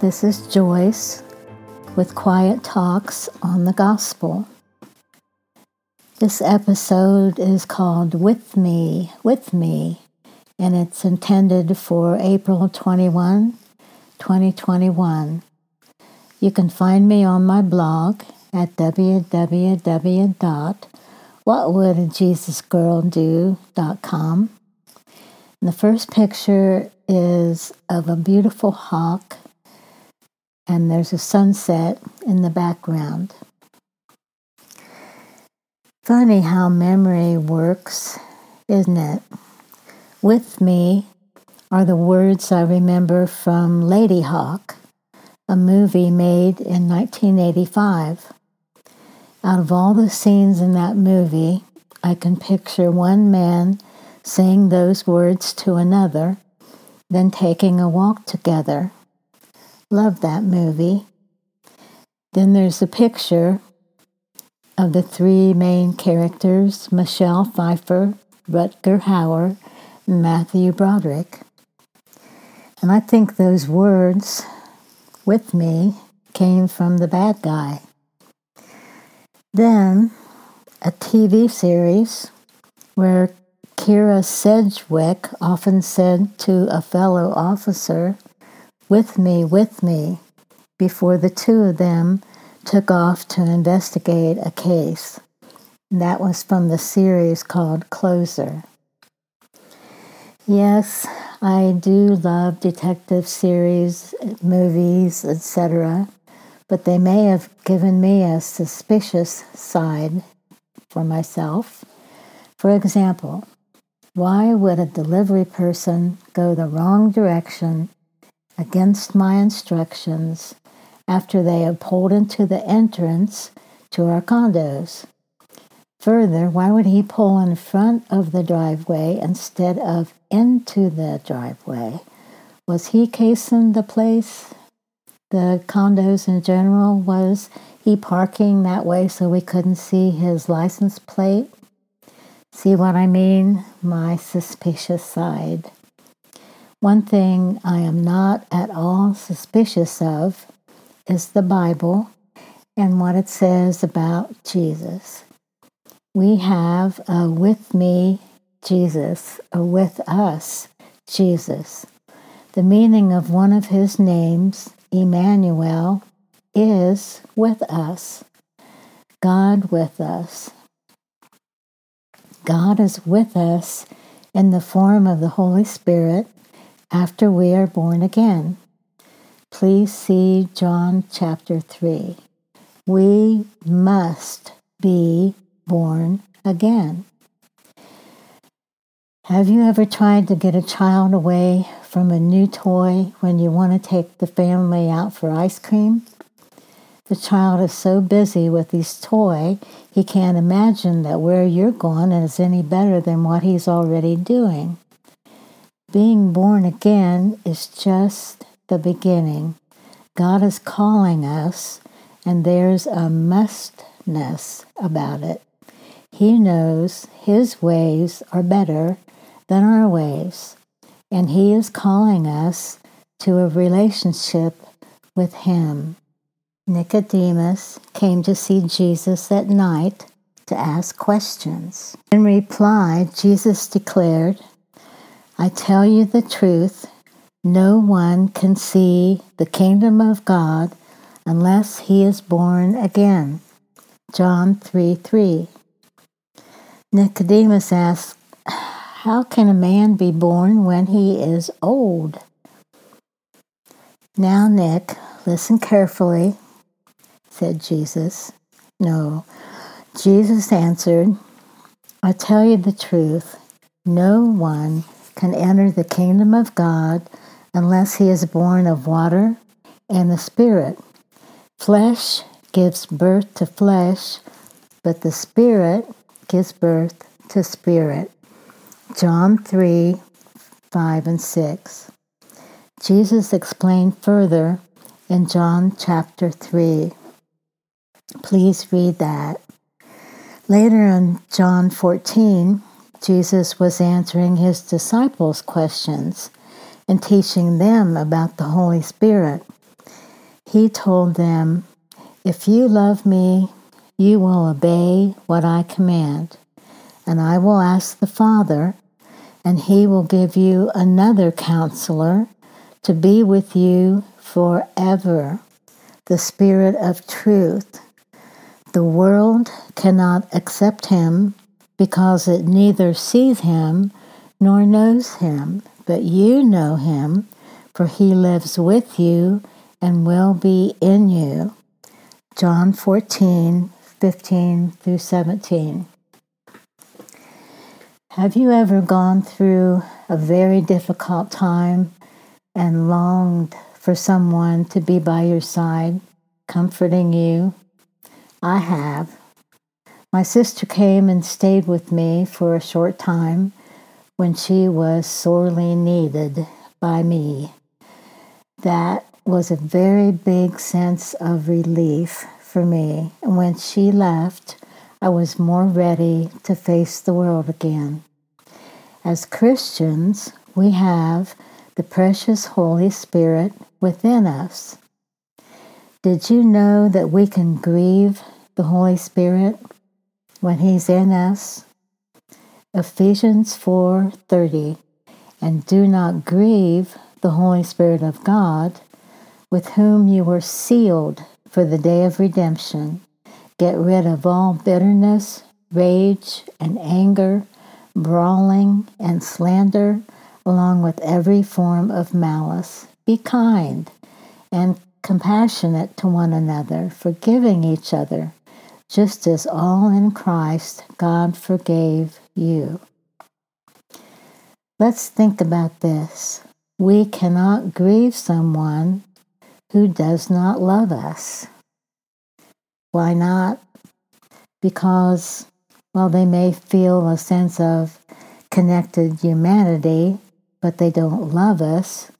This is Joyce with Quiet Talks on the Gospel. This episode is called With Me, With Me, and it's intended for April 21, 2021. You can find me on my blog at www.whatwouldjesusgirldo.com. The first picture is of a beautiful hawk, and there's a sunset in the background. Funny how memory works, isn't it? With me are the words I remember from Ladyhawke, a movie made in 1985. Out of all the scenes in that movie, I can picture one man saying those words to another, then taking a walk together. Love that movie. Then there's a picture of the three main characters Michelle Pfeiffer, Rutger Hauer, and Matthew Broderick. And I think those words with me came from the bad guy. Then a TV series where Kyra Sedgwick often said to a fellow officer, With me, with me, before the two of them took off to investigate a case. That was from the series called Closer. Yes, I do love detective series, movies, etc but they may have given me a suspicious side for myself. For example, why would a delivery person go the wrong direction against my instructions after they have pulled into the entrance to our condos? Further, why would he pull in front of the driveway instead of into the driveway? Was he casing the place the condos in general was he parking that way so we couldn't see his license plate. See what I mean? My suspicious side. One thing I am not at all suspicious of is the Bible and what it says about Jesus. We have a with me Jesus, a with us Jesus. The meaning of one of his names Emmanuel is with us. God with us. God is with us in the form of the Holy Spirit after we are born again. Please see John chapter 3. We must be born again. Have you ever tried to get a child away from a new toy when you want to take the family out for ice cream? The child is so busy with his toy, he can't imagine that where you're going is any better than what he's already doing. Being born again is just the beginning. God is calling us, and there's a mustness about it. He knows His ways are better than our ways. And He is calling us to a relationship with Him. Nicodemus came to see Jesus at night to ask questions. In reply, Jesus declared, I tell you the truth, no one can see the kingdom of God unless he is born again. John 3 3. Nicodemus asked, how can a man be born when he is old? Now, Nick, listen carefully, said Jesus. No, Jesus answered, I tell you the truth, no one can enter the kingdom of God unless he is born of water and the Spirit. Flesh gives birth to flesh, but the Spirit gives birth to spirit. John 3 5 and 6. Jesus explained further in John chapter 3. Please read that. Later in John 14, Jesus was answering his disciples' questions and teaching them about the Holy Spirit. he told them, If you love me, you will obey what I command, and I will ask the Father, and he will give you another counselor to be with you forever, the Spirit of truth. The world cannot accept him because it neither sees him nor knows him, but you know him, for he lives with you and will be in you. John 14, 15 through 17. Have you ever gone through a very difficult time and longed for someone to be by your side, comforting you? I have. My sister came and stayed with me for a short time when she was sorely needed by me. That was a very big sense of relief for me. And when she left, I was more ready to face the world again. As Christians, we have the precious Holy Spirit within us. Did you know that we can grieve the Holy Spirit when He's in us? Ephesians 4:30 And do not grieve the Holy Spirit of God with whom you were sealed for the day of redemption. Get rid of all bitterness, rage, and anger, brawling, and slander, along with every form of malice. Be kind and compassionate to one another, forgiving each other, just as all in Christ God forgave you. Let's think about this. We cannot grieve someone who does not love us. Why not? Because, well, they may feel a sense of connected humanity, but they don't love us.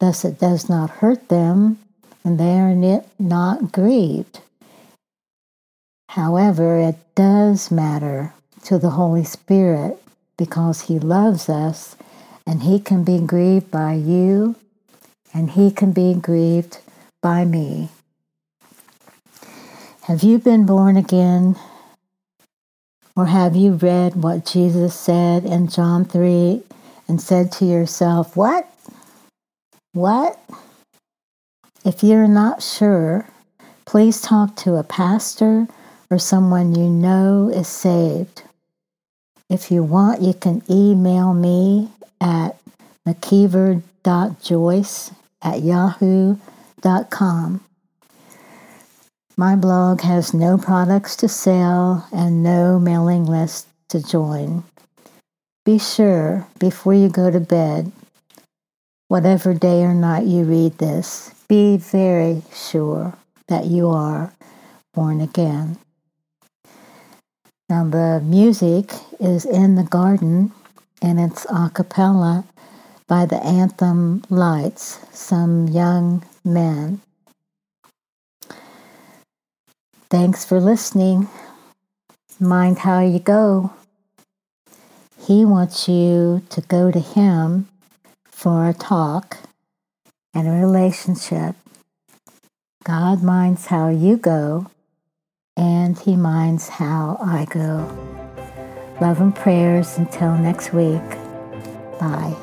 Thus, it does not hurt them, and they are not grieved. However, it does matter to the Holy Spirit because He loves us and He can be grieved by you and He can be grieved by me. Have you been born again? Or have you read what Jesus said in John 3 and said to yourself, What? What? If you're not sure, please talk to a pastor or someone you know is saved. If you want, you can email me at mckeever.joyce at yahoo.com My blog has no products to sell and no mailing list to join. Be sure before you go to bed, whatever day or night you read this, be very sure that you are born again. Now, the music is in the garden and it's a cappella by the Anthem Lights, some young men. Thanks for listening. Mind how you go. He wants you to go to Him for a talk and a relationship. God minds how you go, and He minds how I go. Love and prayers until next week. Bye.